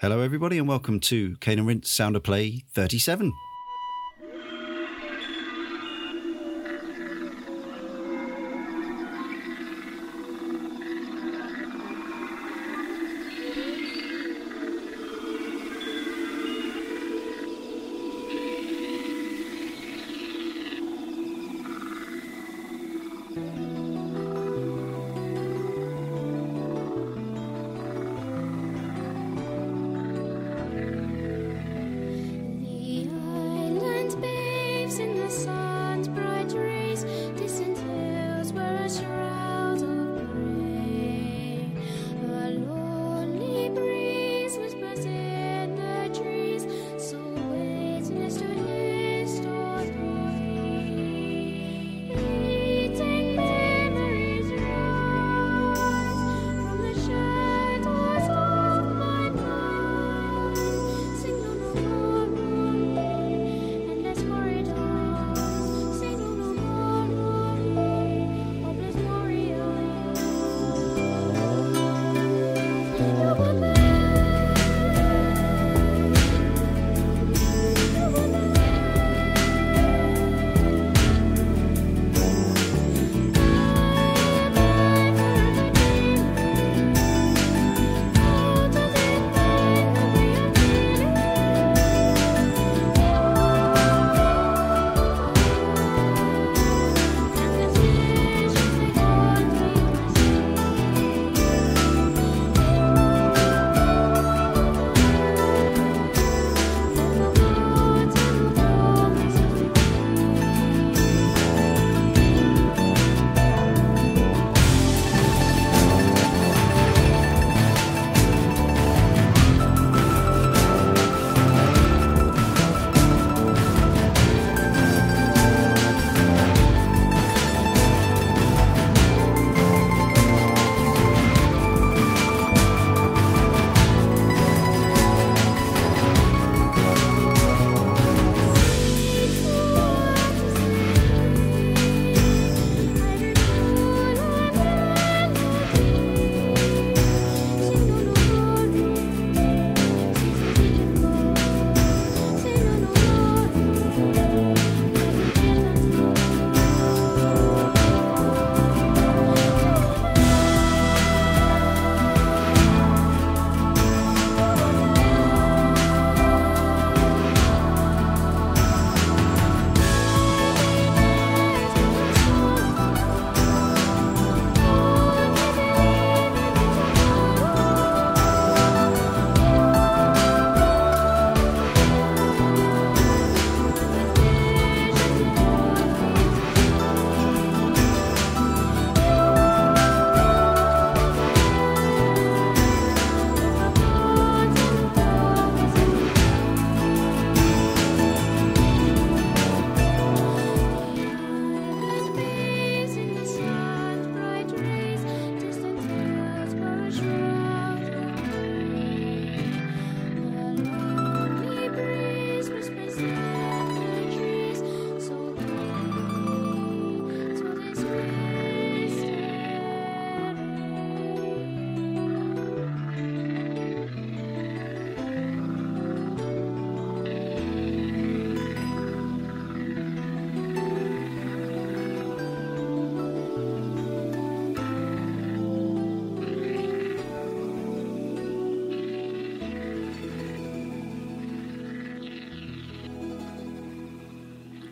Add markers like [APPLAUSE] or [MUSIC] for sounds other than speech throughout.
Hello, everybody, and welcome to Cane and Rinse Sound of Play 37.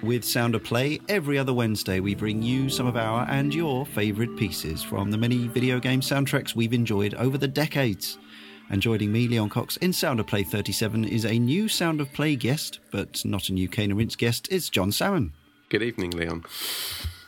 With Sound of Play, every other Wednesday we bring you some of our and your favourite pieces from the many video game soundtracks we've enjoyed over the decades. And joining me, Leon Cox, in Sound of Play 37 is a new Sound of Play guest, but not a new and guest. It's Jon Salmon. Good evening, Leon.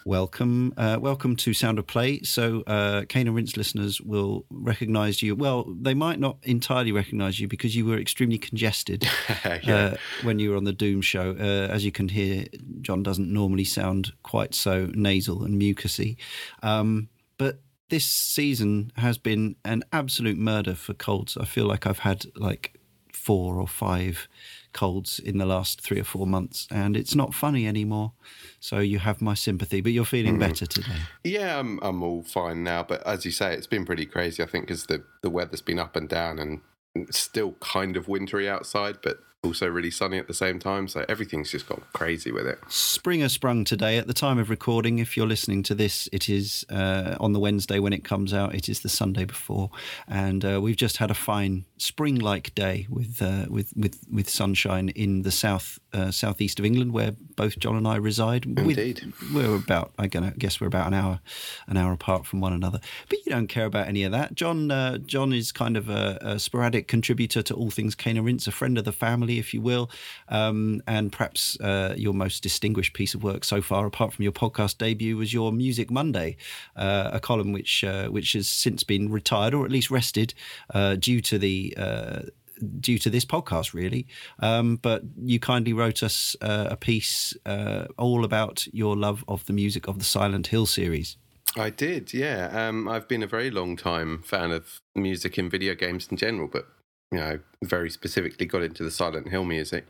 Welcome, uh, welcome to Sound of Play. So, uh, Cane and Rinse listeners will recognise you. Well, they might not entirely recognise you because you were extremely congested [LAUGHS] Yeah. uh, when you were on the Doom show. Uh, as you can hear, Jon doesn't normally sound quite so nasal and mucusy. Um, but this season has been an absolute murder for colds. I feel like I've had like four or five colds in the last three or four months, and it's not funny anymore. So you have my sympathy, but you're feeling better today. Yeah, I'm, I'm all fine now. But as you say, it's been pretty crazy. I think because the, the weather's been up and down, and it's still kind of wintry outside, but also really sunny at the same time. So everything's just gone crazy with it. Spring has sprung today. At the time of recording, if you're listening to this, it is uh, on the Wednesday when it comes out. It is the Sunday before, and uh, we've just had a fine spring-like day with uh, with with with sunshine in the south uh, southeast of England, where both Jon and I reside. Indeed. we're about I guess we're about an hour an hour apart from one another. But you don't care about any of that. Jon uh, Jon is kind of a, a sporadic contributor to all things Cane and Rinse, a friend of the family, if you will, um, and perhaps uh, your most distinguished piece of work so far, apart from your podcast debut, was your Music Monday, uh, a column which uh, which has since been retired or at least rested uh, due to the. Uh, Due to this podcast, really, um, but you kindly wrote us uh, a piece uh, all about your love of the music of the Silent Hill series. I did, yeah. Um, I've been a very long time fan of music in video games in general, but you know, very specifically got into the Silent Hill music.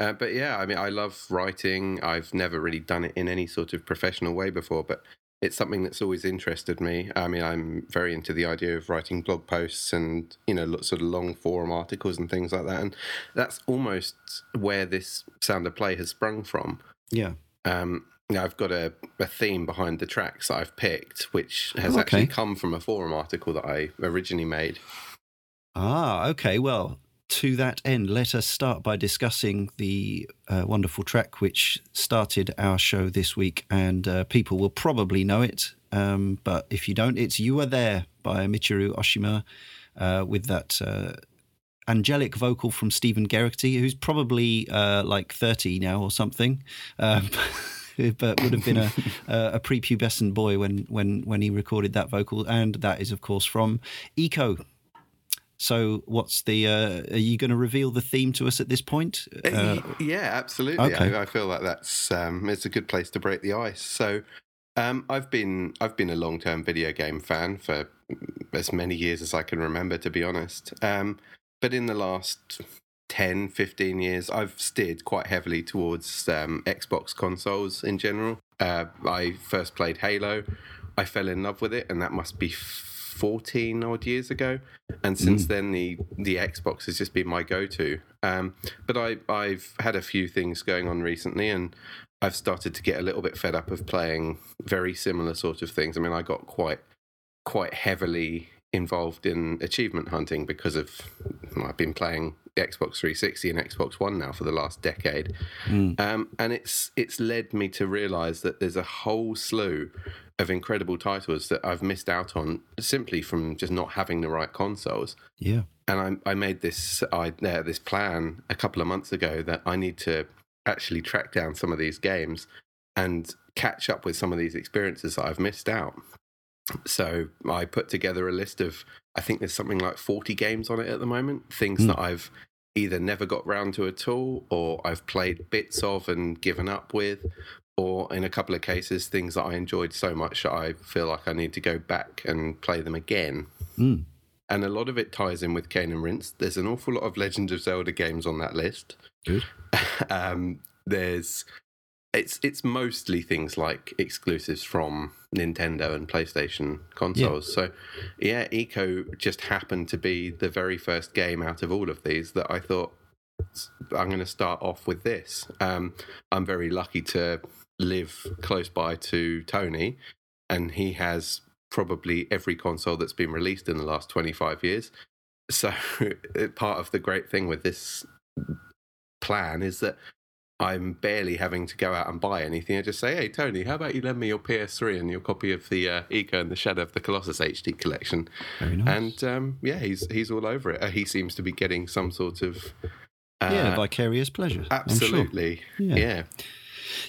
Uh, but yeah, I mean, I love writing. I've never really done it in any sort of professional way before, but it's something that's always interested me. I mean, I'm very into the idea of writing blog posts and you know, lots sort of long forum articles and things like that. And that's almost where this sound of play has sprung from Yeah. um, I've got a, a theme behind the tracks that I've picked, which has Oh, actually come from a forum article that I originally made. Ah, okay. Well, to that end, let us start by discussing the uh, wonderful track which started our show this week, and uh, people will probably know it. Um, but if you don't, it's "You Are There" by Michiru Oshima, uh, with that. Uh, Angelic vocal from Steven Geraghty, who's probably uh, like 30 now or something, um, [LAUGHS] but would have been a, a prepubescent boy when, when, when he recorded that vocal. And that is, of course, from ICO, so, what's the? Uh, are you going to reveal the theme to us at this point? Uh, yeah, absolutely. okay. I, I feel like that's um, it's a good place to break the ice. So, um, I've been I've been a long term video game fan for as many years as I can remember, to be honest. Um, but in the last 10, 15 years, I've steered quite heavily towards um, Xbox consoles in general. Uh, I first played Halo. I fell in love with it, and that must be 14 odd years ago. And since then, the, the Xbox has just been my go to. Um, but I, I've had a few things going on recently, and I've started to get a little bit fed up of playing very similar sort of things. I mean, I got quite quite heavily involved in achievement hunting because of well, I've been playing Xbox 360 and Xbox One now for the last decade, um, and it's it's led me to realise that there's a whole slew of incredible titles that I've missed out on simply from just not having the right consoles. yeah. And I, I made this I, uh, this plan a couple of months ago that I need to actually track down some of these games and catch up with some of these experiences that I've missed out. So I put together a list of I think there's something like 40 games on it at the moment, things that I've either never got round to at all or I've played bits of and given up with or in a couple of cases things that I enjoyed so much that I feel like I need to go back and play them again. Mm. And a lot of it ties in with Cane and Rinse. There's an awful lot of Legend of Zelda games on that list. Good. [LAUGHS] um, there's it's it's mostly things like exclusives from Nintendo and PlayStation consoles. So yeah, ICO just happened to be the very first game out of all of these that I thought I'm going to start off with this. Um, I'm very lucky to live close by to Tony, and he has probably every console that's been released in the last 25 years. So [LAUGHS] part of the great thing with this plan is that I'm barely having to go out and buy anything. I just say, "Hey Tony, how about you lend me your PS3 and your copy of the uh, ICO and the Shadow of the Colossus HD collection?" Nice. And um, yeah, he's he's all over it. Uh, he seems to be getting some sort of uh, yeah, vicarious pleasure. I'm sure. absolutely, Yeah. yeah.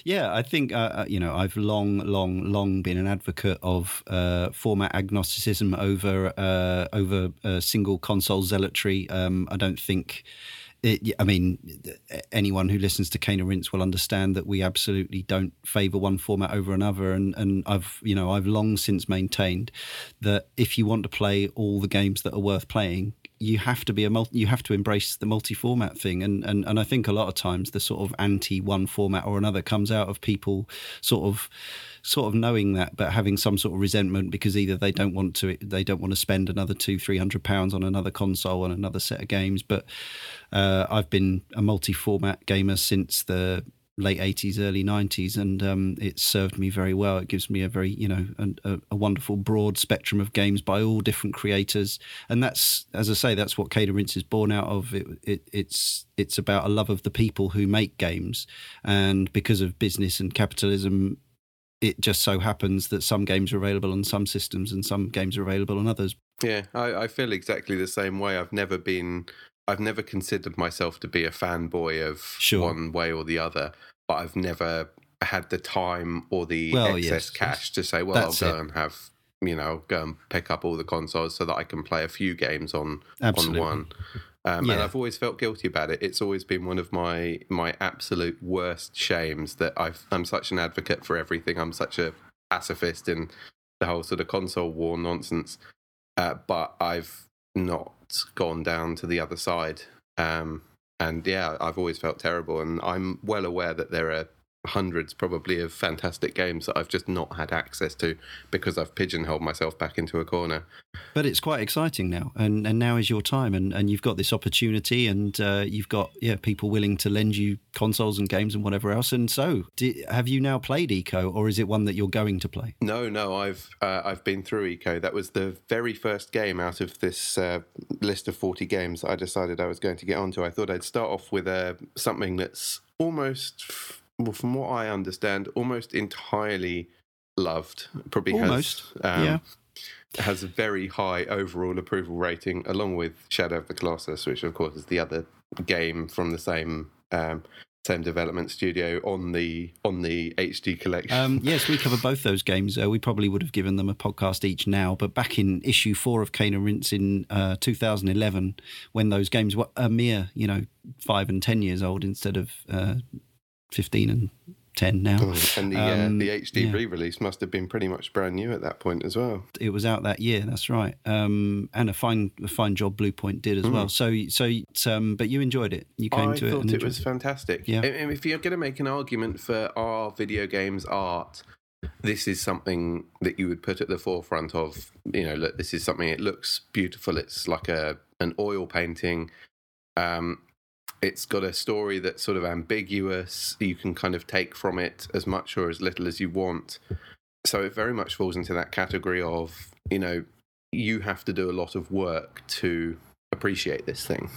Yeah, I think uh, uh, you know I've long, long, long been an advocate of uh, format agnosticism over uh, over uh, single console zealotry. Um, I don't think. It, I mean, anyone who listens to Cane and Rinse will understand that we absolutely don't favour one format over another, and, and I've you know I've long since maintained that if you want to play all the games that are worth playing, you have to be a multi, you have to embrace the multi-format thing. And, and and I think a lot of times the sort of anti one format or another comes out of people sort of sort of knowing that but having some sort of resentment because either they don't want to they don't want to spend another two three hundred pounds on another console and another set of games. But uh, I've been a multi-format gamer since the late 80s early 90s and um, it served me very well. It gives me a very you know a, a wonderful broad spectrum of games by all different creators. And that's as i say that's what Rinse is born out of. It, it, it's it's about a love of the people who make games. And because of business and capitalism it just so happens that some games are available on some systems and some games are available on others. Yeah, I, I feel exactly the same way. I've never been, I've never considered myself to be a fanboy of Sure. one way or the other, but I've never had the time or the Well, excess yes, cash yes. to say, well, That's I'll go it. and have, you know, go and pick up all the consoles so that I can play a few games on absolutely on one. Um, And I've always felt guilty about it. It's always been one of my my absolute worst shames that I've, I'm such an advocate for everything. I'm such a pacifist in the whole sort of console war nonsense, uh, but I've not gone down to the other side. Um, and yeah, I've always felt terrible. And I'm well aware that there are hundreds probably of fantastic games that I've just not had access to because I've pigeonholed myself back into a corner. but it's quite exciting now and and now is your time and and you've got this opportunity and uh, you've got yeah people willing to lend you consoles and games and whatever else and so di have you now played ICO or is it one that you're going to play No, no, I've uh, I've been through ICO. That was the very first game out of this uh, list of forty games I decided I was going to get onto. I thought I'd start off with uh, something that's almost, well, from what I understand, almost entirely loved. Probably Almost, has, um, yeah. has a very high overall approval rating, along with Shadow of the Colossus, which of course is the other game from the same. Um, same development studio on the on the HD collection. um, yes we cover both those games uh, we probably would have given them a podcast each now but back in issue four of Cane and Rinse in uh, 2011 when those games were a mere you know five and ten years old instead of uh, 15 and 10 now Oh, and the Um, uh, the HD yeah. re-release must have been pretty much brand new at that point as well. it was out that year. That's right, um, and a fine, a fine job Bluepoint did as well. So, so, um, but you enjoyed it. You came Hmm. I to it I thought it was fantastic. Yeah. I- If you're going to make an argument for our video games art, this is something that you would put at the forefront of. You know, look, this is something. It looks beautiful. It's like a an oil painting. Um, it's got a story that's sort of ambiguous. You can kind of take from it as much or as little as you want. So it very much falls into that category of, you know, you have to do a lot of work to appreciate this thing.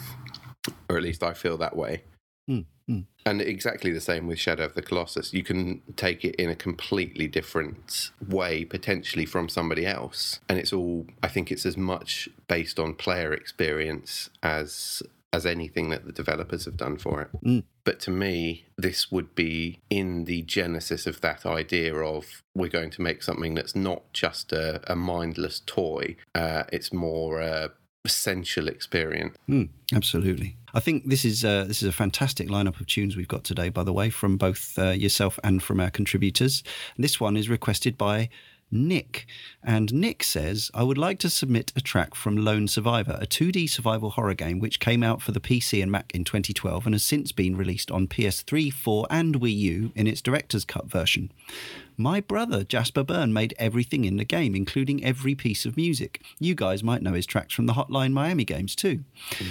Or at least I feel that way. Hmm, hmm. And exactly the same with Shadow of the Colossus. You can take it in a completely different way, potentially from somebody else. And it's all, I think it's as much based on player experience as as anything that the developers have done for it. Mm. But to me, this would be in the genesis of that idea of we're going to make something that's not just a, a mindless toy. Uh, it's more a essential experience. Mm, absolutely. I think this is uh, this is a fantastic lineup of tunes we've got today. By the way, from both uh, yourself and from our contributors. This one is requested by. Nick. And Nick says, I would like to submit a track from Lone Survivor, a 2D survival horror game which came out for the PC and Mac in 2012 and has since been released on PS3, 4, and Wii U in its director's cut version. My brother, Jasper Byrne, made everything in the game, including every piece of music. You guys might know his tracks from the Hotline Miami games too.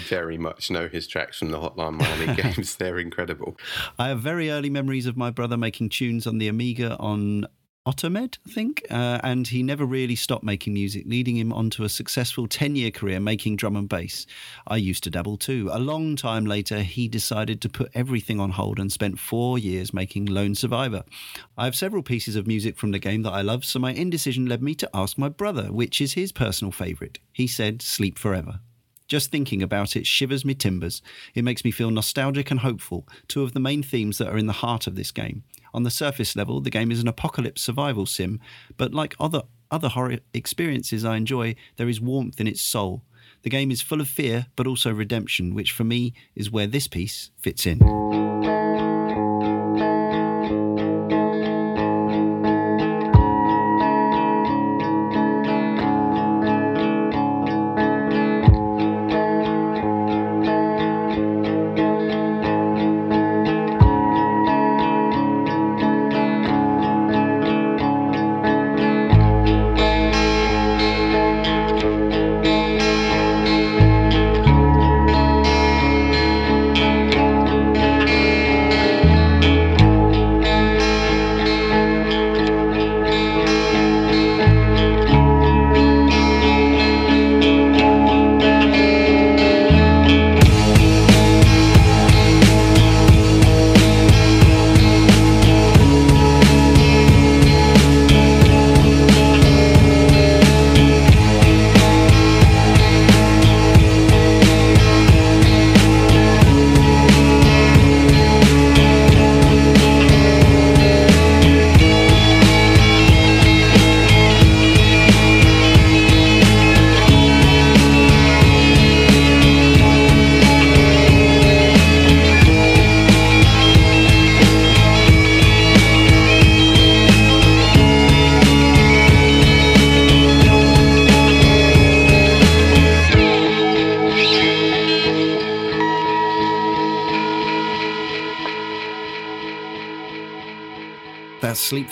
Very much know his tracks from the Hotline Miami [LAUGHS] games. They're incredible. I have very early memories of my brother making tunes on the Amiga on OctaMED, I think, uh, and he never really stopped making music, leading him onto a successful 10 year career making drum and bass. I used to dabble too. A long time later, he decided to put everything on hold and spent four years making Lone Survivor. I have several pieces of music from the game that I love, so my indecision led me to ask my brother which is his personal favourite. He said, Sleep Forever. Just thinking about it shivers me timbers. It makes me feel nostalgic and hopeful, two of the main themes that are in the heart of this game. On the surface level, the game is an apocalypse survival sim, but like other other horror experiences I enjoy, there is warmth in its soul. The game is full of fear, but also redemption, which for me is where this piece fits in.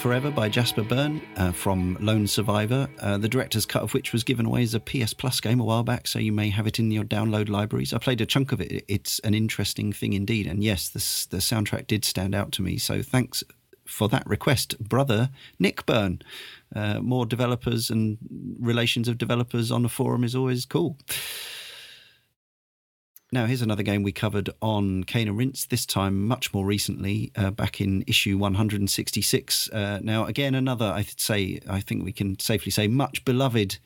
Forever by Jasper Byrne uh, from Lone Survivor, uh, the director's cut of which was given away as a PS Plus game a while back, so you may have it in your download libraries. I played a chunk of it. It's an interesting thing indeed. And yes, the, the soundtrack did stand out to me. So thanks for that request, brother Nick Byrne. Uh, more developers and relations of developers on the forum is always cool. Now, here's another game we covered on Cane and Rinse, this time much more recently, uh, back in issue 166. Uh, now, again, another, I'd say, I think we can safely say, much beloved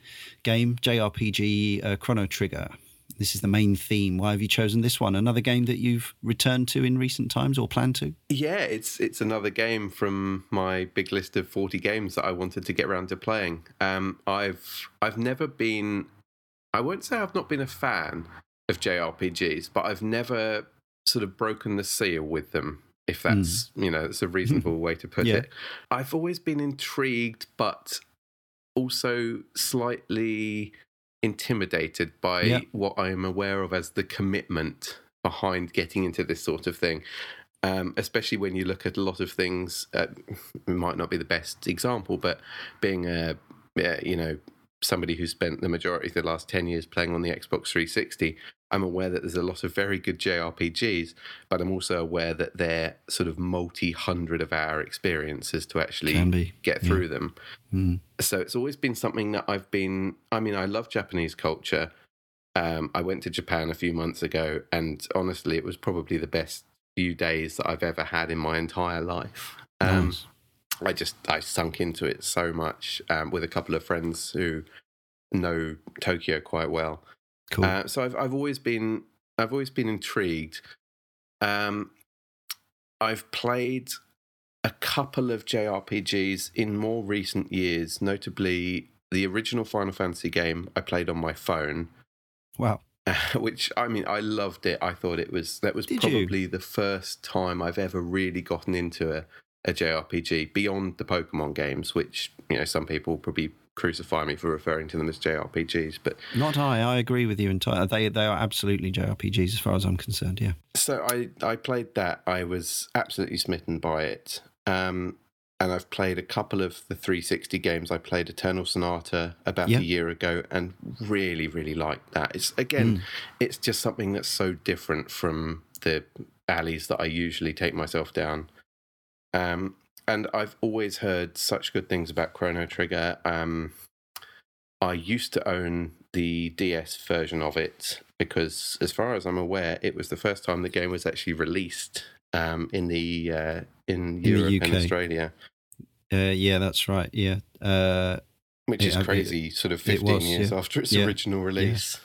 game, JRPG uh, Chrono Trigger. This is the main theme. Why have you chosen this one? Another game that you've returned to in recent times or plan to? Yeah, it's it's another game from my big list of forty games that I wanted to get around to playing. Um, I've I've never been, I won't say I've not been a fan of JRPGs, but I've never sort of broken the seal with them. If that's you know it's a reasonable [LAUGHS] way to put Yeah. it. I've always been intrigued, but also slightly intimidated by Yeah. what I am aware of as the commitment behind getting into this sort of thing. Um, especially when you look at a lot of things, uh, [LAUGHS] it might not be the best example, but being a you know somebody who spent the majority of the last ten years playing on the Xbox 360, I'm aware that there's a lot of very good JRPGs, but I'm also aware that they're sort of multi hundred of hour experiences to actually get Yeah. through them Mm. so it's always been something that I've been. I mean, I love Japanese culture. Um, I went to Japan a few months ago, and honestly, it was probably the best few days that I've ever had in my entire life. Um, Nice. I just I sunk into it so much um, with a couple of friends who know Tokyo quite well. Cool. Uh, so I've I've always been I've always been intrigued. Um, I've played a couple of JRPGs in more recent years, notably the original Final Fantasy game I played on my phone, wow. [LAUGHS] which I mean I loved it. I thought it was that was Did you? probably the first time I've ever really gotten into a, a JRPG beyond the Pokemon games, which you know some people probably crucify me for referring to them as JRPGs, but Not I. I agree with you entirely. They, they are absolutely JRPGs as far as I'm concerned, yeah. So I I played that. I was absolutely smitten by it. Um, and I've played a couple of the 360 games. I played Eternal Sonata about Yeah. a year ago, and really, really liked that. It's again, it's just something that's so different from the alleys that I usually take myself down. Um, and I've always heard such good things about Chrono Trigger. Um, I used to own the DS version of it because, as far as I'm aware, it was the first time the game was actually released um, in the uh, in the Europe and Australia, Uh, yeah, that's right. Yeah. Uh, which It- is it- crazy. sort of 15 was, years yeah. after its Yeah. original release.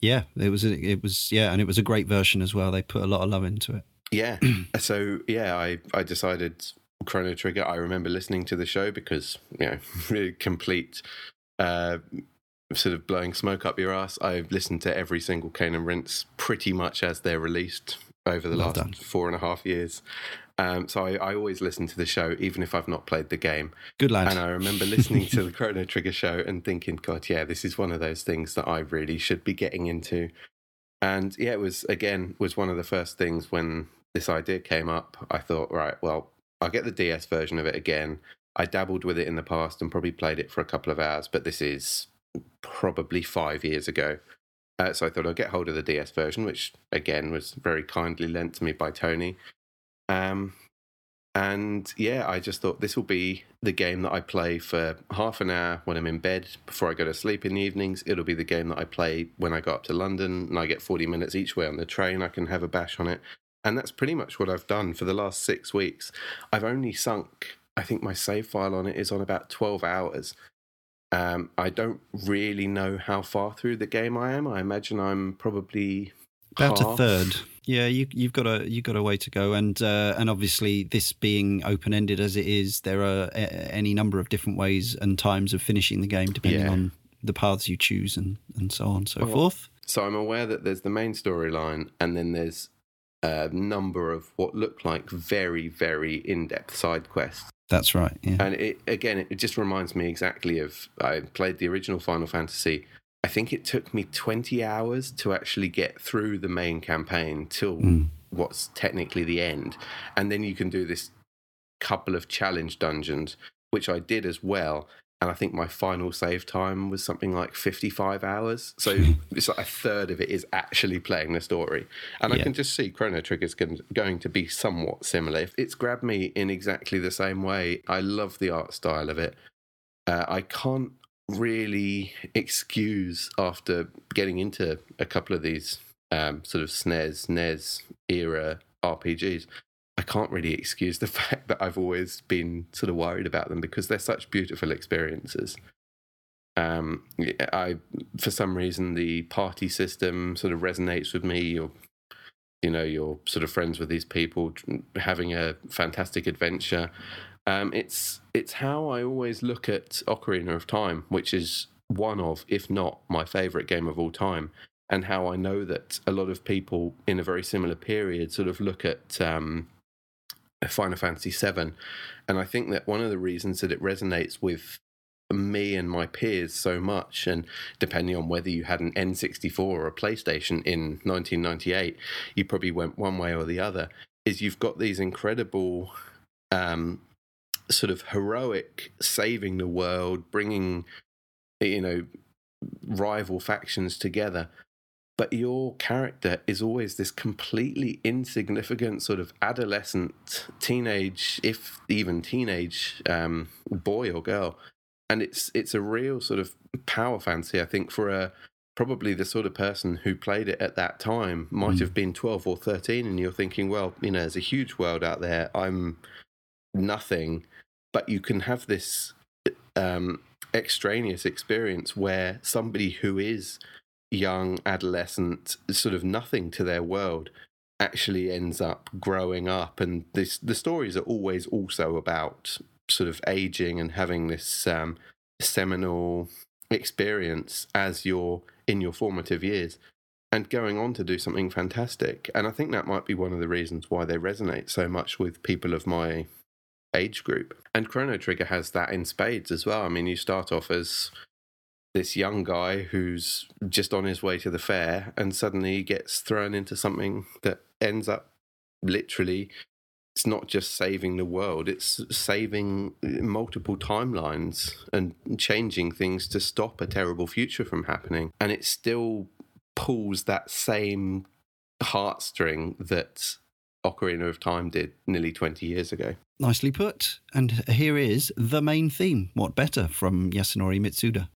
yeah, it was. It was. Yeah, and it was a great version as well. They put a lot of love into it. Yeah. [CLEARS THROAT] so yeah, I I decided Chrono Trigger. I remember listening to the show because you know [LAUGHS] really complete. Uh, Sort of blowing smoke up your ass. I've listened to every single Cane and Rinse pretty much as they're released over the Well last done. four and a half years. Um, so I, I always listen to the show, even if I've not played the game. Good lad. And I remember listening to the [LAUGHS] Chrono Trigger show and thinking, God, yeah, this is one of those things that I really should be getting into. And yeah, it was again was one of the first things when this idea came up. I thought, right, well, I'll get the DS version of it again. I dabbled with it in the past and probably played it for a couple of hours, but this is probably five years ago. Uh, so I thought I'll get hold of the DS version, which again was very kindly lent to me by Tony. Um, and yeah, I just thought this will be the game that I play for half an hour when I'm in bed before I go to sleep in the evenings. It'll be the game that I play when I go up to London and I get 40 minutes each way on the train. I can have a bash on it. And that's pretty much what I've done for the last six weeks. I've only sunk, I think my save file on it is on about 12 hours. Um, I don't really know how far through the game I am. I imagine I'm probably About a third. Yeah, you, you've got a you've got a way to go, and uh, and obviously this being open ended as it is, there are a, any number of different ways and times of finishing the game depending Yeah. on the paths you choose and and so on and so Well, forth. So I'm aware that there's the main storyline, and then there's a number of what look like very, very in-depth side quests. That's right. Yeah. And it again, it just reminds me exactly of I played the original Final Fantasy. I think it took me 20 hours to actually get through the main campaign till Mm. what's technically the end, and then you can do this couple of challenge dungeons, which I did as well. And I think my final save time was something like 55 hours. So [LAUGHS] it's like a third of it is actually playing the story. And I can just see Chrono Trigger is going to be somewhat similar. It's grabbed me in exactly the same way. I love the art style of it. Uh, I can't really excuse after getting into a couple of these um, sort of SNES, NES era RPGs. I can't really excuse the [LAUGHS] fact that I've always been sort of worried about them because they're such beautiful experiences. Um, I, for some reason, the party system sort of resonates with me. You're, you know, you're sort of friends with these people, having a fantastic adventure. Um, it's it's how I always look at Ocarina of Time, which is one of, if not my favorite game of all time, and how I know that a lot of people in a very similar period sort of look at um, Final Fantasy VII, and I think that one of the reasons that it resonates with me and my peers so much, and depending on whether you had an N64 or a PlayStation in 1998, you probably went one way or the other. Is you've got these incredible um, sort of heroic saving the world, bringing you know rival factions together. But your character is always this completely insignificant sort of adolescent, teenage, if even teenage, um, boy or girl, and it's it's a real sort of power fancy. I think for a probably the sort of person who played it at that time might Mm. have been twelve or thirteen, and you're thinking, well, you know, there's a huge world out there. I'm nothing, but you can have this um, extraneous experience where somebody who is young, adolescent, sort of nothing to their world, actually ends up growing up. And this the stories are always also about sort of aging and having this um, seminal experience as you're in your formative years and going on to do something fantastic. And I think that might be one of the reasons why they resonate so much with people of my age group. And Chrono Trigger has that in spades as well. I mean, you start off as this young guy who's just on his way to the fair and suddenly he gets thrown into something that ends up literally it's not just saving the world it's saving multiple timelines and changing things to stop a terrible future from happening and it still pulls that same heartstring that Ocarina of Time did nearly 20 years ago. Nicely put. And here is the main theme. What better from Yasunori Mitsuda?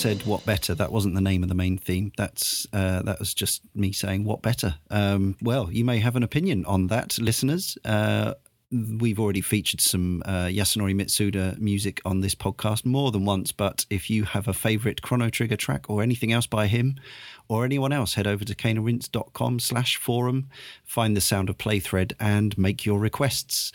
Said "what better," that wasn't the name of the main theme. That's uh, that was just me saying "what better." Um, well, you may have an opinion on that, listeners. Uh, we've already featured some uh, Yasunori Mitsuda music on this podcast more than once. But if you have a favourite Chrono Trigger track or anything else by him or anyone else, head over to caneandrinse.com slash forum, find the Sound of Play thread and make your requests.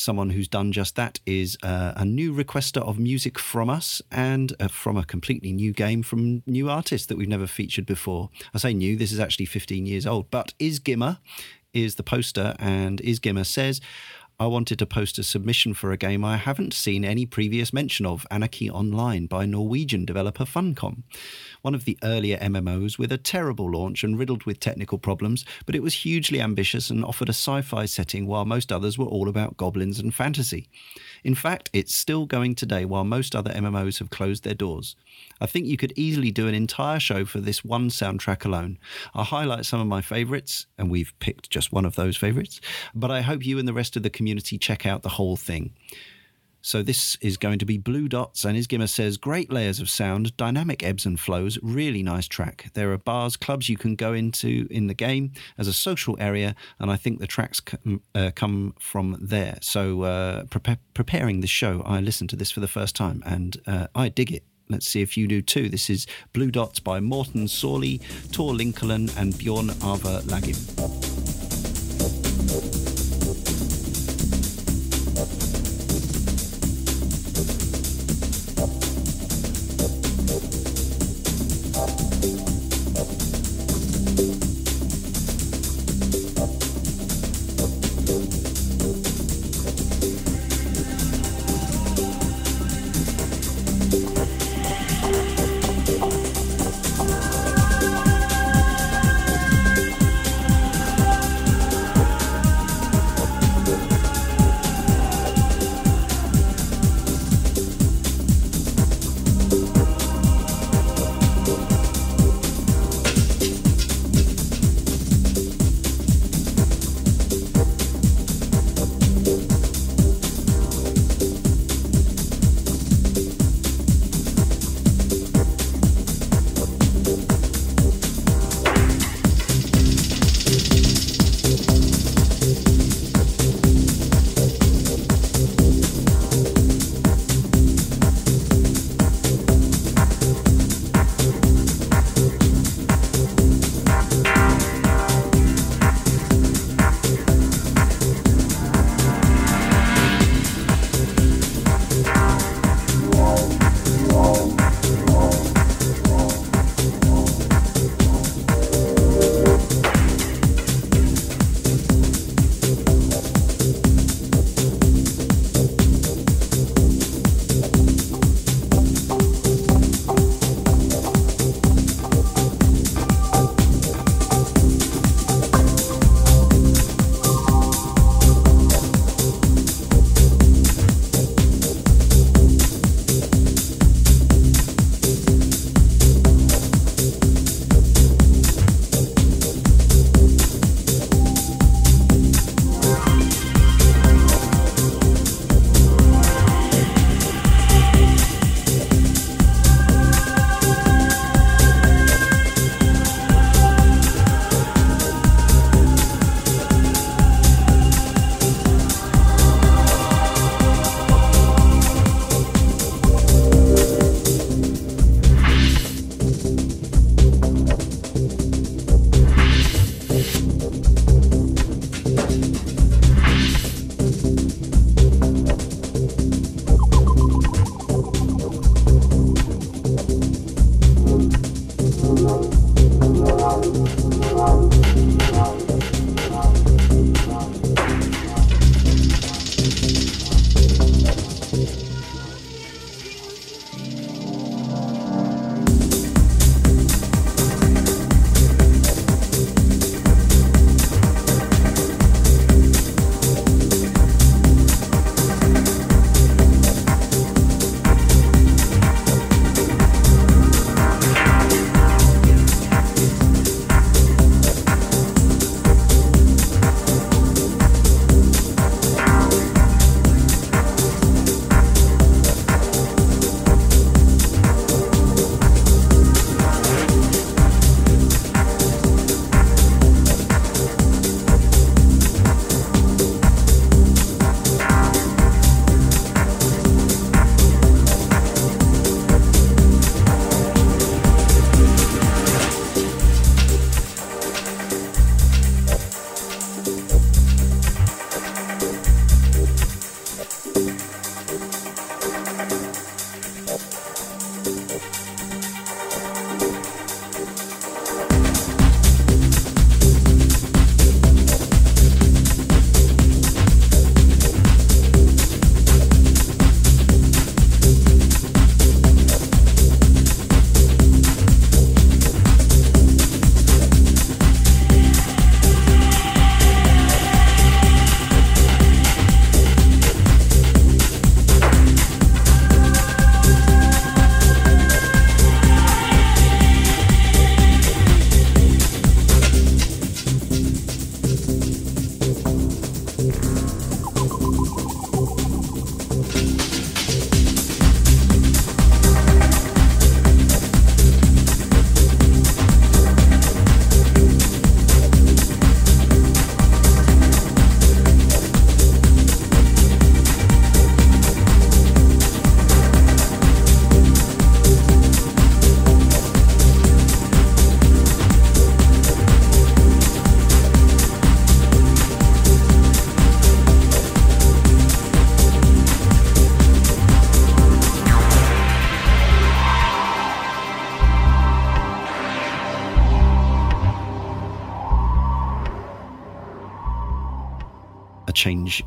Someone who's done just that is uh, a new requester of music from us and uh, from a completely new game from new artists that we've never featured before. I say new, this is actually 15 years old, but Izgimmer is the poster, and Izgimmer says, I wanted to post a submission for a game I haven't seen any previous mention of, Anarchy Online by Norwegian developer Funcom. One of the earlier MMOs with a terrible launch and riddled with technical problems, but it was hugely ambitious and offered a sci fi setting while most others were all about goblins and fantasy. In fact, it's still going today while most other MMOs have closed their doors. I think you could easily do an entire show for this one soundtrack alone. I'll highlight some of my favourites, and we've picked just one of those favourites, but I hope you and the rest of the community check out the whole thing. So this is going to be Blue Dots, and Izgimmer says, great layers of sound, dynamic ebbs and flows, really nice track. There are bars, clubs you can go into in the game as a social area, and I think the tracks come, uh, come from there. So uh, prepa- preparing this show, I listened to this for the first time, and uh, I dig it. Let's see if you do too. This is Blue Dots by Morten Sorlie, Tor Linlokken, and Bjorn Arve Lagim.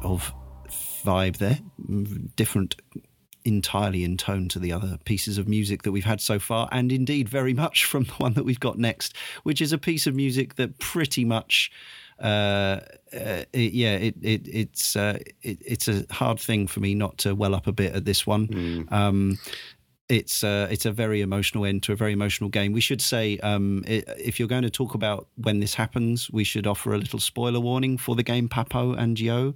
Of vibe there, mm, different entirely in tone to the other pieces of music that we've had so far, and indeed very much [LAUGHS] from the one that we've got next, which is a piece of music that pretty much. Uh, uh, it, yeah, it, it it's uh, it, it's a hard thing for me not to well up a bit at this one. Um, it's uh, it's a very emotional end to a very emotional game. We should say um, if you're going to talk about when this happens, we should offer a little spoiler warning for the game Papo and Yo.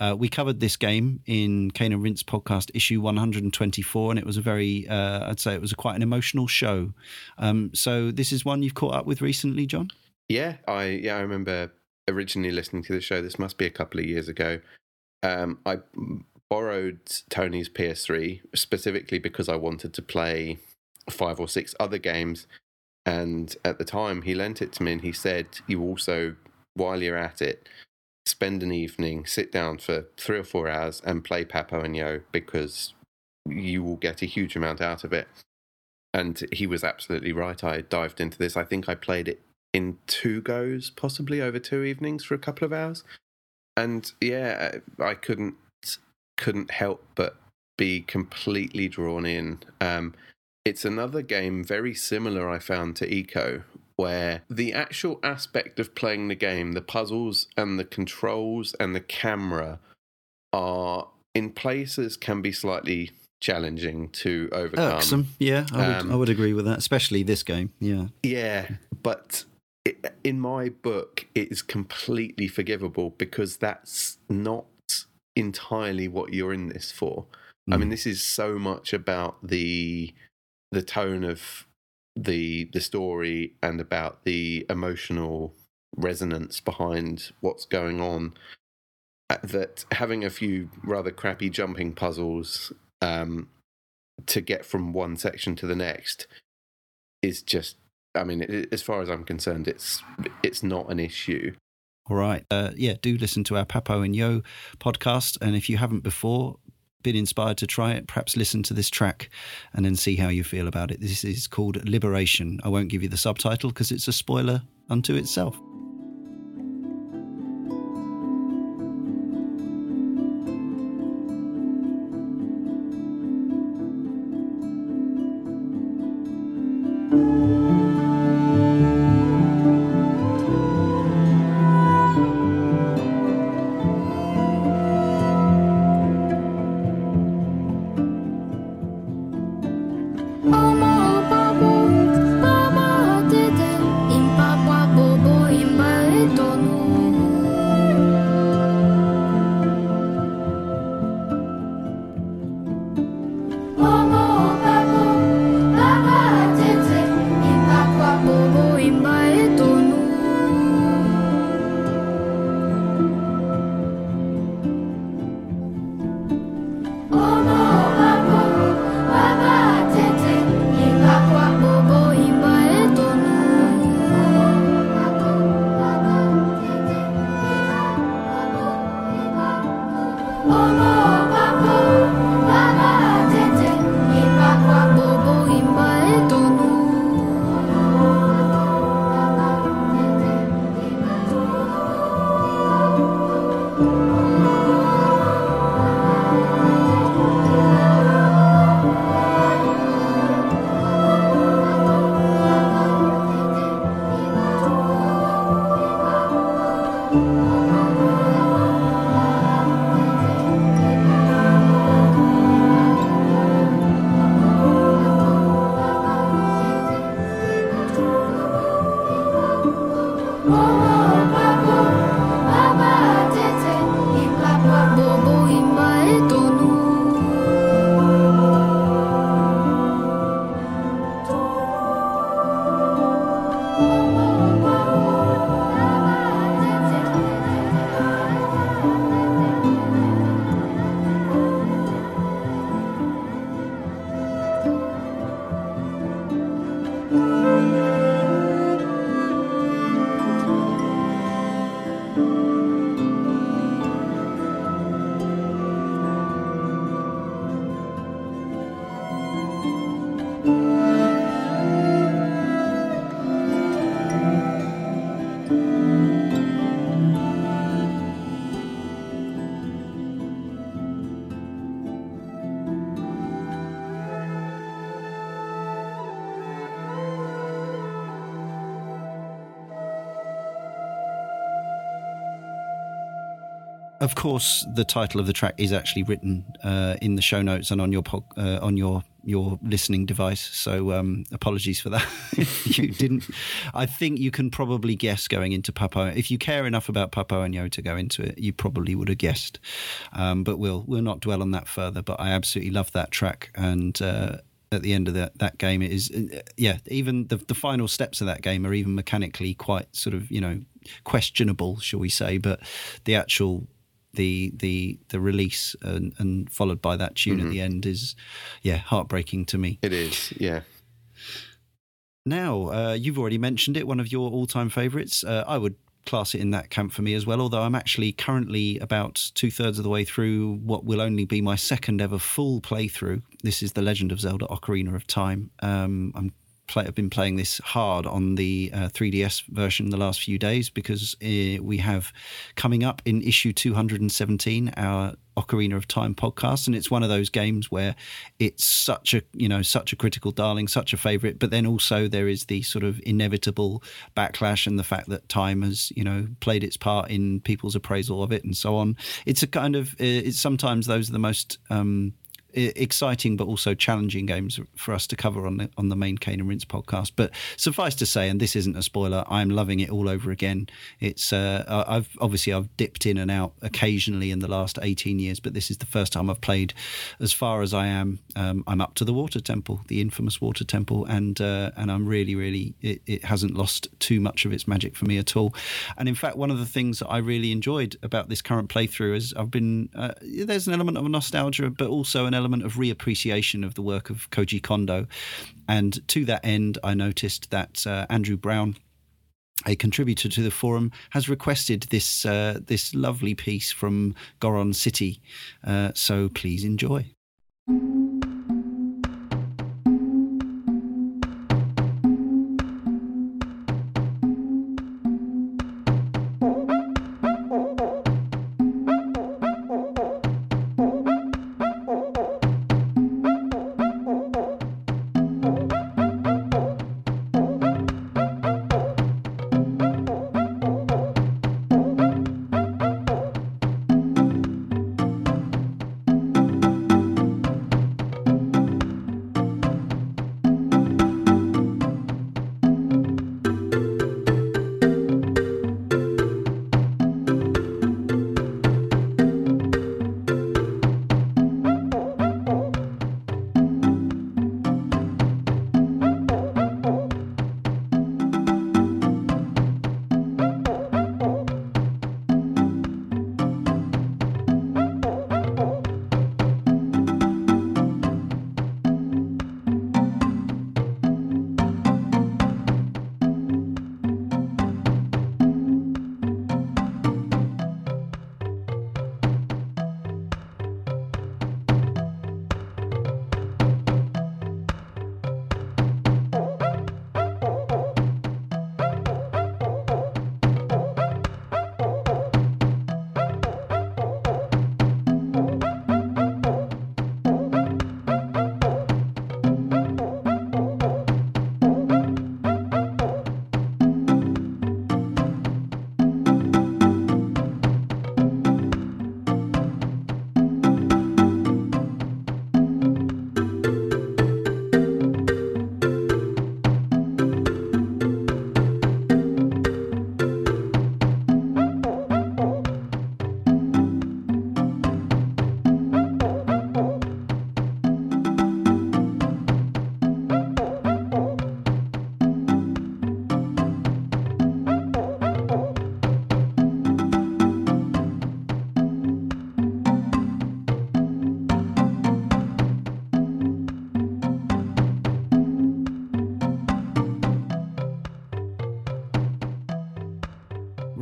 Uh, we covered this game in Cane and Rinse podcast issue 124, and it was a very, uh, I'd say it was a quite an emotional show. Um, so this is one you've caught up with recently, Jon. Yeah, I yeah I remember originally listening to the show. This must be a couple of years ago. Um, I borrowed Tony's PS3 specifically because I wanted to play five or six other games, and at the time he lent it to me and he said, "You also, while you're at it, spend an evening, sit down for three or four hours and play Papo and Yo because you will get a huge amount out of it." And he was absolutely right. I dived into this. I think I played it in two goes, possibly over two evenings for a couple of hours. And yeah, I couldn't couldn't help but be completely drawn in. Um, it's another game very similar, I found, to ICO, where the actual aspect of playing the game, the puzzles and the controls and the camera are in places can be slightly challenging to overcome. Irksome, yeah, I would, Um, I would agree with that, especially this game. Yeah, Yeah, but it, in my book, it is completely forgivable because that's not entirely what you're in this for. I mean, this is so much about the the tone of the the story and about the emotional resonance behind what's going on. uh, That having a few rather crappy jumping puzzles um, to get from one section to the next is just I mean, it, as far as I'm concerned, it's it's not an issue. All right. Uh, yeah, do listen to our Papo and Yo podcast. And if you haven't before been inspired to try it, perhaps listen to this track and then see how you feel about it. This is called Liberation. I won't give you the subtitle because it's a spoiler unto itself. Course, the title of the track is actually written uh, in the show notes and on your po- uh, on your your listening device. So um, apologies for that. [LAUGHS] you didn't. I think you can probably guess going into Papo. If you care enough about Papo and Yo to go into it, you probably would have guessed. Um, but we'll we'll not dwell on that further. But I absolutely love that track and. Uh, at the end of that, that game, it is, uh, yeah, even the, the final steps of that game are even mechanically quite sort of, you know, questionable, shall we say. But the actual the the the release and, and followed by that tune at the end is yeah heartbreaking to me. It is, yeah. now uh, you've already mentioned it one of your all-time favorites. Uh, i would class it in that camp for me as well although i'm actually currently about two-thirds of the way through what will only be my second ever full playthrough. This is the legend of zelda ocarina of time. Um, i'm play, I've been playing this hard on the uh, 3DS version the last few days because uh, we have coming up in issue 217 our Ocarina of Time podcast, and it's one of those games where it's such a you know such a critical darling, such a favorite, but then also there is the sort of inevitable backlash and the fact that time has you know played its part in people's appraisal of it and so on. It's a kind of uh, it's sometimes those are the most um, exciting but also challenging games for us to cover on the on the main Cane and Rinse podcast. But suffice to say, and this isn't a spoiler, I'm loving it all over again. It's uh, I've obviously I've dipped in and out occasionally in the last 18 years, but this is the first time I've played as far as I am. Um, I'm up to the Water Temple, the infamous Water Temple, and uh, and I'm really really it, it hasn't lost too much of its magic for me at all. And in fact, one of the things that I really enjoyed about this current playthrough is I've been uh, there's an element of nostalgia, but also an element of reappreciation of the work of Koji Kondo. And to that end, I noticed that uh, Andrew Brown a contributor to the forum has requested this uh, this lovely piece from Goron City. Uh, so please enjoy.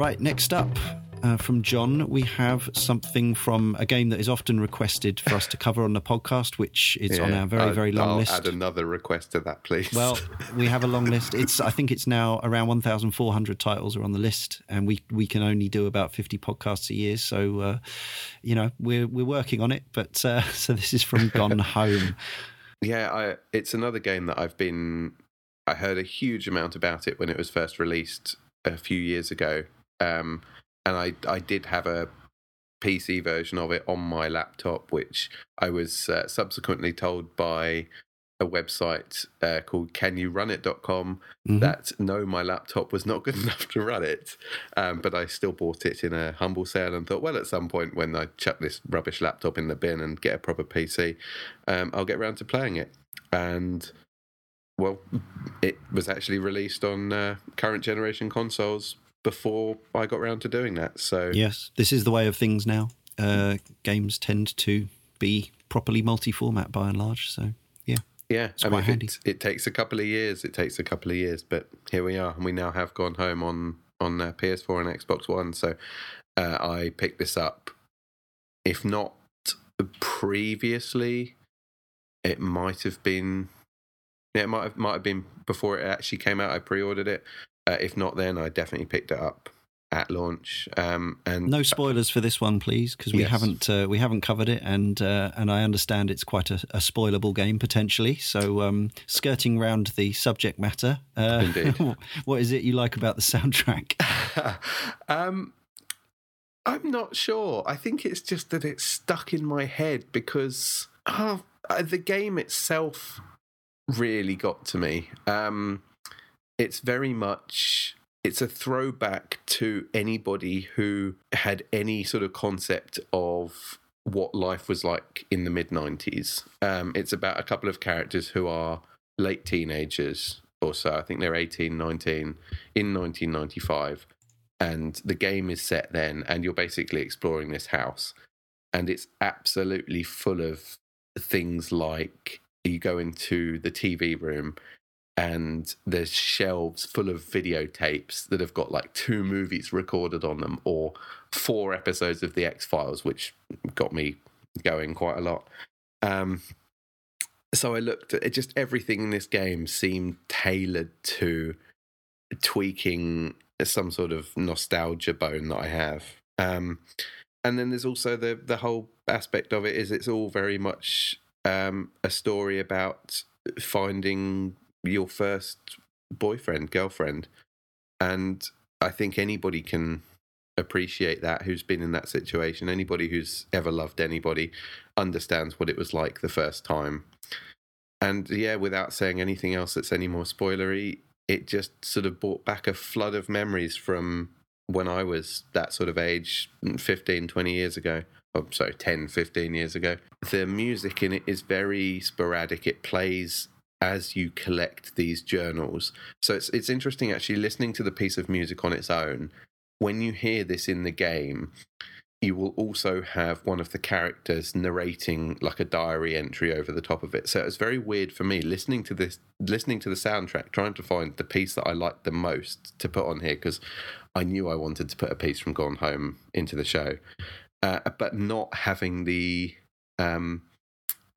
Right, next up uh, from Jon, we have something from a game that is often requested for us to cover on the podcast, which is on our very, I'll- very long I'll list. add another request to that, please. Well, [LAUGHS] we have a long list. It's I think it's now around 1,400 titles are on the list, and we we can only do about 50 podcasts a year. So, uh, you know, we're we're working on it. But uh, [LAUGHS] so this is from Gone [LAUGHS] Home. Yeah, I, it's another game that I've been. I heard a huge amount about it when it was first released a few years ago, um, and I I did have a PC version of it on my laptop, which I was uh, subsequently told by a website uh, called canyourunnit.com Mhm. that no, my laptop was not good [LAUGHS] enough to run it. Um, but I still bought it in a humble sale and thought, well, at some point when I chuck this rubbish laptop in the bin and get a proper PC, um, I'll get around to playing it. And well, it was actually released on uh, current generation consoles before I got around to doing that. So Yes, this is the way of things now. Uh, games tend to be properly multi-format by and large. So yeah, Yeah, I quite mean, handy. it, it takes a couple of years. It takes a couple of years, but here we are, and we now have gone home on on uh, PS4 and Xbox One. So uh, I picked this up. If not previously, it might have been. Yeah, it might have might have been before it actually came out. I pre-ordered it. Uh, if not, then I definitely picked it up at launch. Um, and no spoilers for this one, please, because we Yes. haven't uh, we haven't covered it, and uh, and I understand it's quite a, a spoilable game potentially. So um, skirting round the subject matter, uh, Indeed. [LAUGHS] what is it you like about the soundtrack? [LAUGHS] um, I'm not sure. I think it's just that it's stuck in my head because oh, uh, the game itself really got to me. Um, it's very much it's a throwback to anybody who had any sort of concept of what life was like in the mid 90s. Um, it's about a couple of characters who are late teenagers or so. I think they're 18, 19 in 1995. And the game is set then, and you're basically exploring this house. And it's absolutely full of things like you go into the TV room and there's shelves full of videotapes that have got like two movies recorded on them or four episodes of the X Files, which got me going quite a lot. Um, so I looked at it, just everything in this game seemed tailored to tweaking some sort of nostalgia bone that I have. Um, and then there's also the the whole aspect of it is it's all very much um, a story about finding your first boyfriend, girlfriend, and I think anybody can appreciate that who's been in that situation. Anybody who's ever loved anybody understands what it was like the first time. And yeah, without saying anything else that's any more spoilery, it just sort of brought back a flood of memories from when I was that sort of age 15, 20 years ago. Oh, sorry, 10, 15 years ago. The music in it is very sporadic. It plays as you collect these journals. So it's it's interesting actually listening to the piece of music on its own. When you hear this in the game, you will also have one of the characters narrating like a diary entry over the top of it. So it's very weird for me listening to this, listening to the soundtrack, trying to find the piece that I liked the most to put on here because I knew I wanted to put a piece from Gone Home into the show, uh, but not having the um,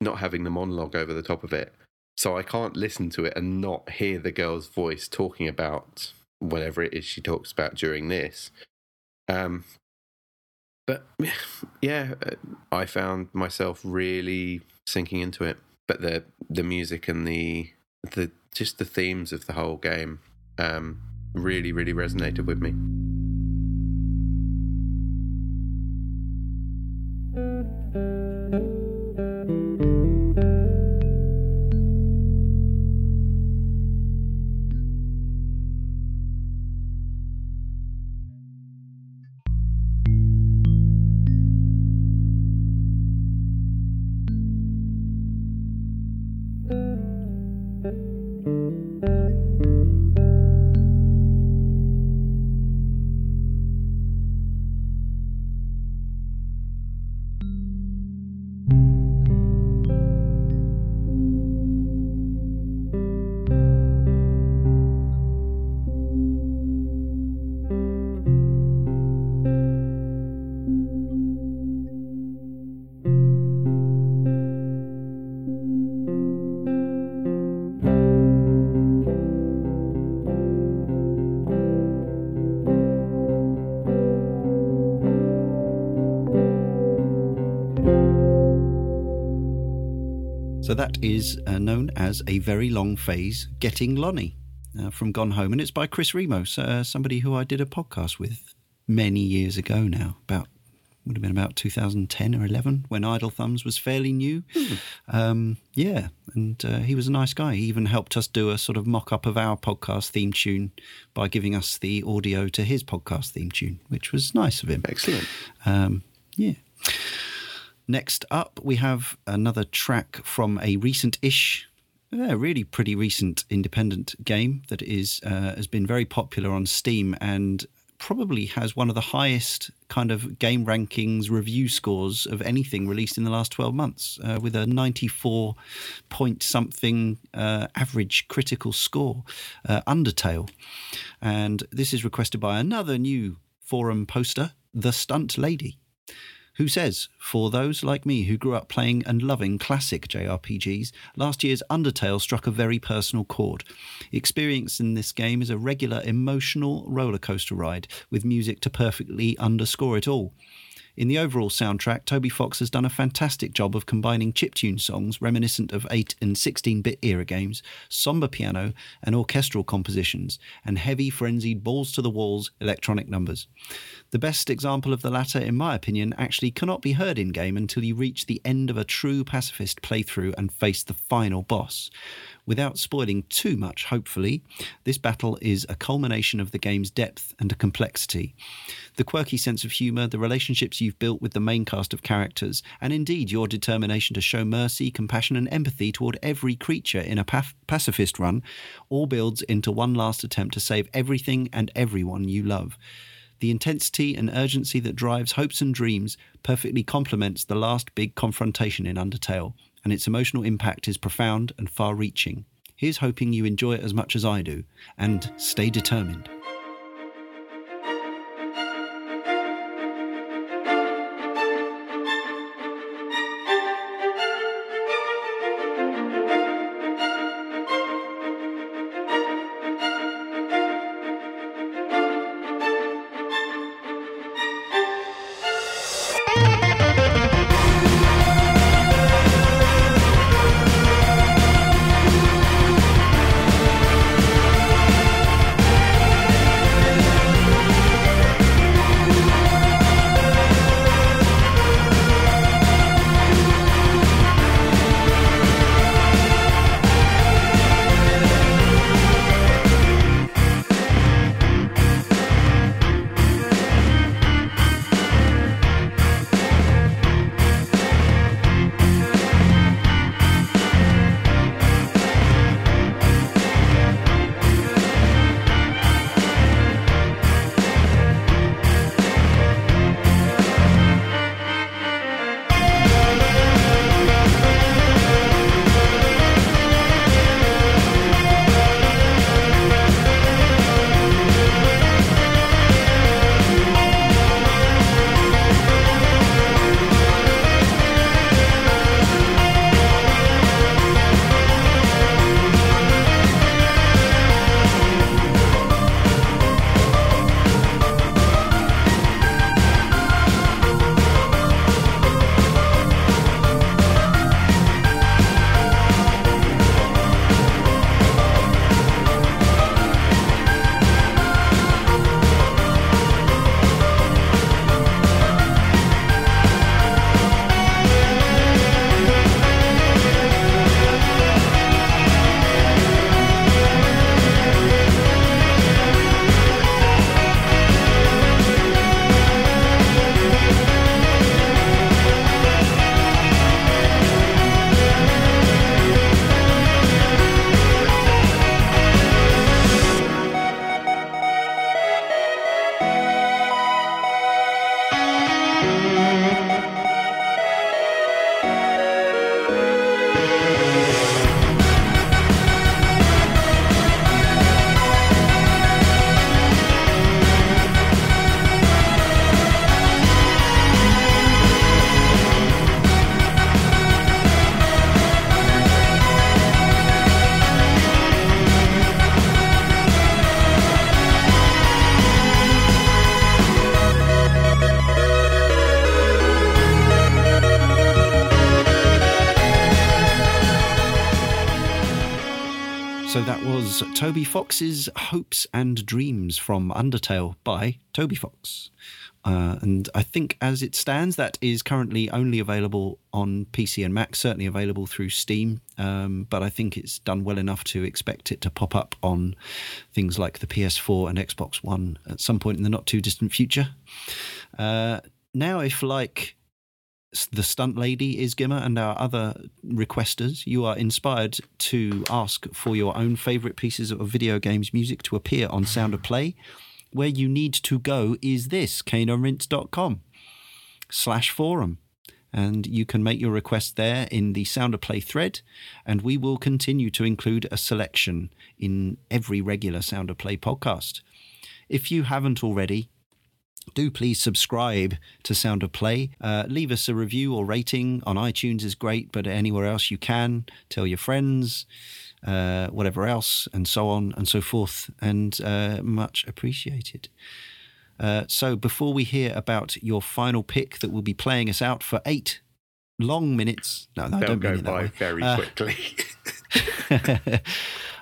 not having the monologue over the top of it. So I can't listen to it and not hear the girl's voice talking about whatever it is she talks about during this. Um, but [SIGHS] yeah, I found myself really sinking into it. But the the music and the the just the themes of the whole game um, really really resonated with me. So that is uh, known as a very long phase, Getting Lonnie uh, from Gone Home. And it's by Chris Remos, uh, somebody who I did a podcast with many years ago now, about would have been about 2010 or 11 when Idle Thumbs was fairly new. Um, yeah, and uh, he was a nice guy. He even helped us do a sort of mock up of our podcast theme tune by giving us the audio to his podcast theme tune, which was nice of him. Excellent. Um, yeah. Next up, we have another track from a recent-ish, uh, really pretty recent independent game that is uh, has been very popular on Steam and probably has one of the highest kind of game rankings review scores of anything released in the last 12 months uh, with a 94 point something uh, average critical score uh, undertale. And this is requested by another new forum poster the stunt lady who says, For those like me who grew up playing and loving classic JRPGs, last year's Undertale struck a very personal chord. Experience in this game is a regular emotional rollercoaster ride with music to perfectly underscore it all. In the overall soundtrack, Toby Fox has done a fantastic job of combining chiptune songs reminiscent of 8 and 16 bit era games, somber piano and orchestral compositions, and heavy, frenzied, balls to the walls electronic numbers. The best example of the latter, in my opinion, actually cannot be heard in game until you reach the end of a true pacifist playthrough and face the final boss. Without spoiling too much, hopefully, this battle is a culmination of the game's depth and complexity. The quirky sense of humour, the relationships you've built with the main cast of characters, and indeed your determination to show mercy, compassion, and empathy toward every creature in a paf- pacifist run, all builds into one last attempt to save everything and everyone you love. The intensity and urgency that drives hopes and dreams perfectly complements the last big confrontation in Undertale, and its emotional impact is profound and far reaching. Here's hoping you enjoy it as much as I do, and stay determined. Toby Fox's Hopes and Dreams from Undertale by Toby Fox. Uh, and I think as it stands, that is currently only available on PC and Mac, certainly available through Steam. Um, but I think it's done well enough to expect it to pop up on things like the PS4 and Xbox One at some point in the not too distant future. Uh, now, if like the stunt lady Izgimmer and our other requesters, you are inspired to ask for your own favourite pieces of video games music to appear on Sound of Play, where you need to go is this, caneandrinse.com slash forum. And you can make your request there in the Sound of Play thread, and we will continue to include a selection in every regular Sound of Play podcast. If you haven't already, do please subscribe to Sound of Play. Uh, leave us a review or rating on iTunes is great, but anywhere else you can. Tell your friends, uh, whatever else, and so on and so forth, and uh, much appreciated. Uh, so, before we hear about your final pick that will be playing us out for eight long minutes, no, no, They'll don't go mean it that by very Uh, quickly.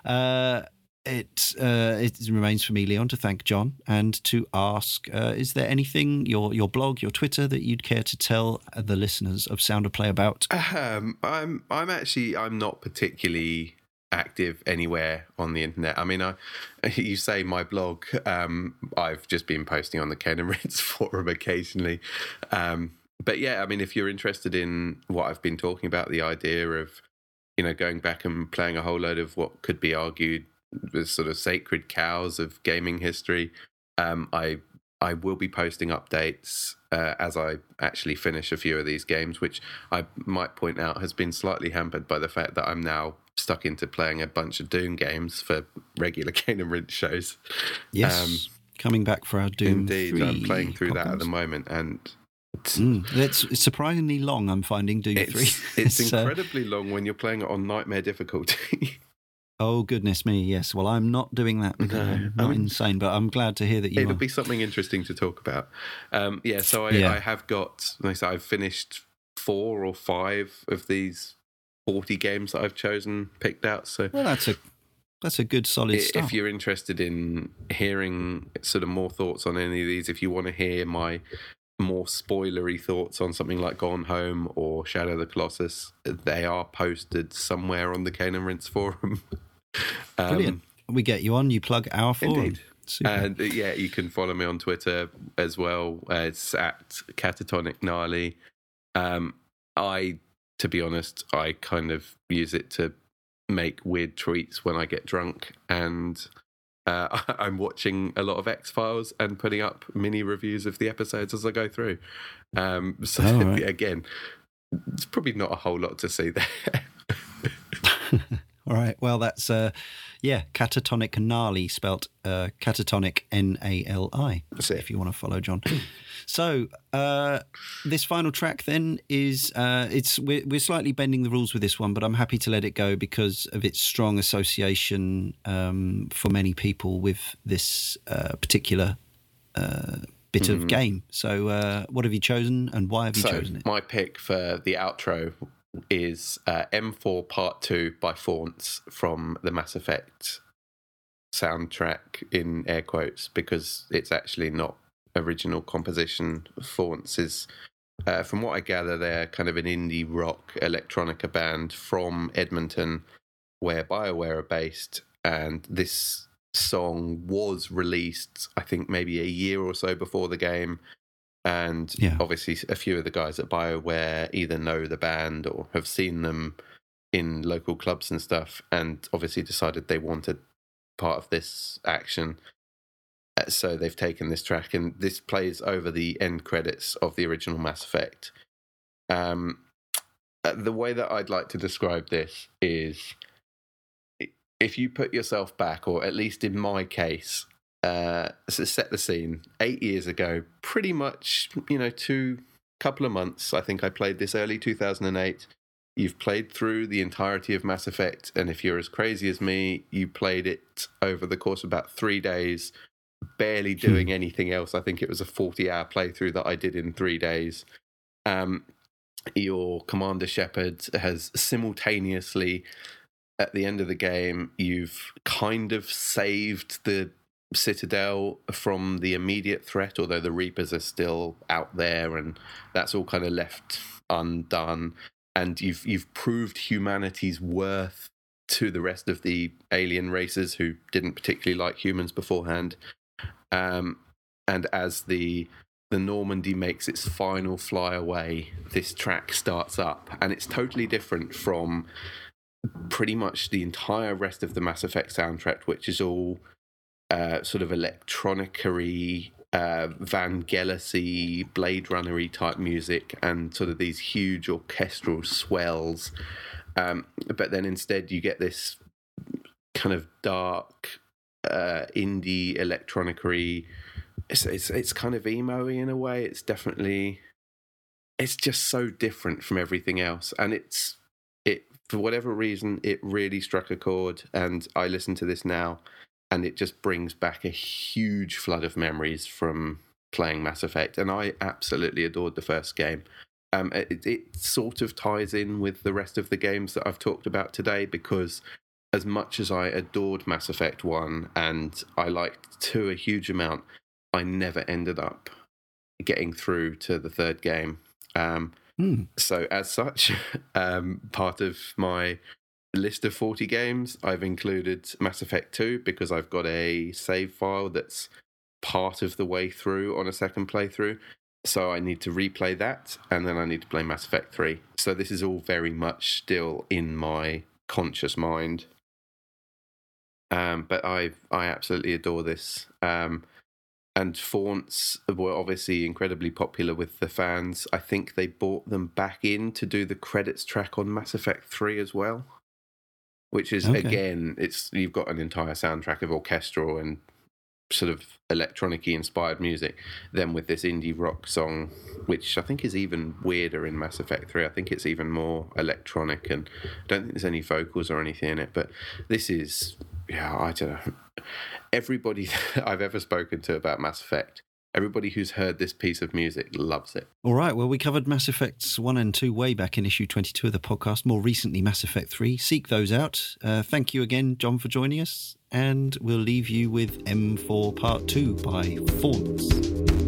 [LAUGHS] it uh, it remains for me, Leon, to thank Jon and to ask: uh, Is there anything your your blog, your Twitter, that you'd care to tell the listeners of Sound of Play about? Um, I'm I'm actually I'm not particularly active anywhere on the internet. I mean, I [LAUGHS] you say my blog. Um, I've just been posting on the Cane and Rinse [LAUGHS] forum occasionally. Um, but yeah, I mean, if you're interested in what I've been talking about, the idea of you know going back and playing a whole load of what could be argued was sort of sacred cows of gaming history. Um, I I will be posting updates uh, as I actually finish a few of these games, which I might point out has been slightly hampered by the fact that I'm now stuck into playing a bunch of Doom games for regular Cane and Rinse shows. Yes, coming back for our Doom. Um, Indeed, 3 I'm playing through that at the moment, and it's, Mm, it's, it's surprisingly long. I'm finding Doom it's, three. it's [LAUGHS] uh, incredibly long when you're playing it on nightmare difficulty. [LAUGHS] oh goodness me! Yes. Well, I'm not doing that because No, I'm I mean- insane. But I'm glad to hear that you It'll are. be something interesting to talk about. Um, yeah, so I, Yeah. I have got, like I said, I've finished four or five of these 40 games that I've chosen, picked out. So Well, that's a that's a good solid start. if you're interested in hearing sort of more thoughts on any of these, if you want to hear my more spoilery thoughts on something like Gone Home or Shadow of the Colossus, they are posted somewhere on the Cane and Rinse forum. [LAUGHS] Um, Brilliant. we get you on. You plug our forum. Indeed. Super. And uh, yeah, you can follow me on Twitter as well. Uh, it's at Catatonic Gnarly. Um, I, to be honest, I kind of use it to make weird tweets when I get drunk, and uh, [LAUGHS] I'm watching a lot of X Files and putting up mini reviews of the episodes as I go through. Um, [LAUGHS] so Oh, right. again, it's probably not a whole lot to see there. [LAUGHS] All right. Well, that's uh, yeah, catatonic gnarly spelt uh, catatonic N A L I. That's it. If you want to follow Jon. [CLEARS THROAT] so uh, this final track then is uh, it's we're, we're slightly bending the rules with this one, but I'm happy to let it go because of its strong association um, for many people with this uh, particular uh, bit of game. So uh, what have you chosen and why have you so chosen it? my pick for the outro is uh, M4 Part 2 by Faunts from the Mass Effect soundtrack in air quotes because it's actually not original composition. Faunts is, uh, from what I gather, they're kind of an indie rock electronica band from Edmonton where BioWare are based. And this song was released, I think, maybe a year or so before the game. And Yeah. obviously, a few of the guys at BioWare either know the band or have seen them in local clubs and stuff, and obviously decided they wanted part of this action. Uh, So they've taken this track, and this plays over the end credits of the original Mass Effect. Um, uh, the way that I'd like to describe this is if you put yourself back, or at least in my case, uh, so set the scene. Eight years ago, pretty much, you know, two couple of months. I think I played this early 2008. You've played through the entirety of Mass Effect, and if you're as crazy as me, you played it over the course of about three days, barely doing anything else. I think it was a 40 hour playthrough that I did in three days. Um, your Commander Shepard has simultaneously, at the end of the game, you've kind of saved the Citadel from the immediate threat, although the Reapers are still out there, and that's all kind of left undone. And you've you've proved humanity's worth to the rest of the alien races who didn't particularly like humans beforehand. Um, and as the the Normandy makes its final fly away, this track starts up, and it's totally different from pretty much the entire rest of the Mass Effect soundtrack, which is all uh, sort of electronicery, uh, Vangelis-y, Blade Runner-y type music, and sort of these huge orchestral swells. Um, but then instead, you get this kind of dark uh, indie electronicery. It's, it's it's kind of emo in a way. It's definitely it's just so different from everything else, and it's it for whatever reason it really struck a chord. And I listen to this now, and it just brings back a huge flood of memories from playing Mass Effect. And I absolutely adored the first game. Um, it, it sort of ties in with the rest of the games that I've talked about today because as much as I adored Mass Effect 1 and I liked 2 a huge amount, I never ended up getting through to the third game. Um, Hmm. so, as such, [LAUGHS] um, part of my list of 40 games, I've included Mass Effect 2 because I've got a save file that's part of the way through on a second playthrough. So, I need to replay that and then I need to play Mass Effect 3. So, this is all very much still in my conscious mind. Um, but I I absolutely adore this. Um, and Faunts were obviously incredibly popular with the fans. I think they bought them back in to do the credits track on Mass Effect 3 as well. Which is Okay. again, it's you've got an entire soundtrack of orchestral and sort of electronic inspired music. Then with this indie rock song, which I think is even weirder in Mass Effect 3. I think it's even more electronic and I don't think there's any vocals or anything in it. But this is yeah, I don't know. Everybody [LAUGHS] that I've ever spoken to about Mass Effect, everybody who's heard this piece of music loves it. All right. Well, we covered Mass Effects 1 and 2 way back in issue 22 of the podcast. More recently, Mass Effect 3. Seek those out. Uh, thank you again, Jon, for joining us. And we'll leave you with M4 Part 2 by Faunts.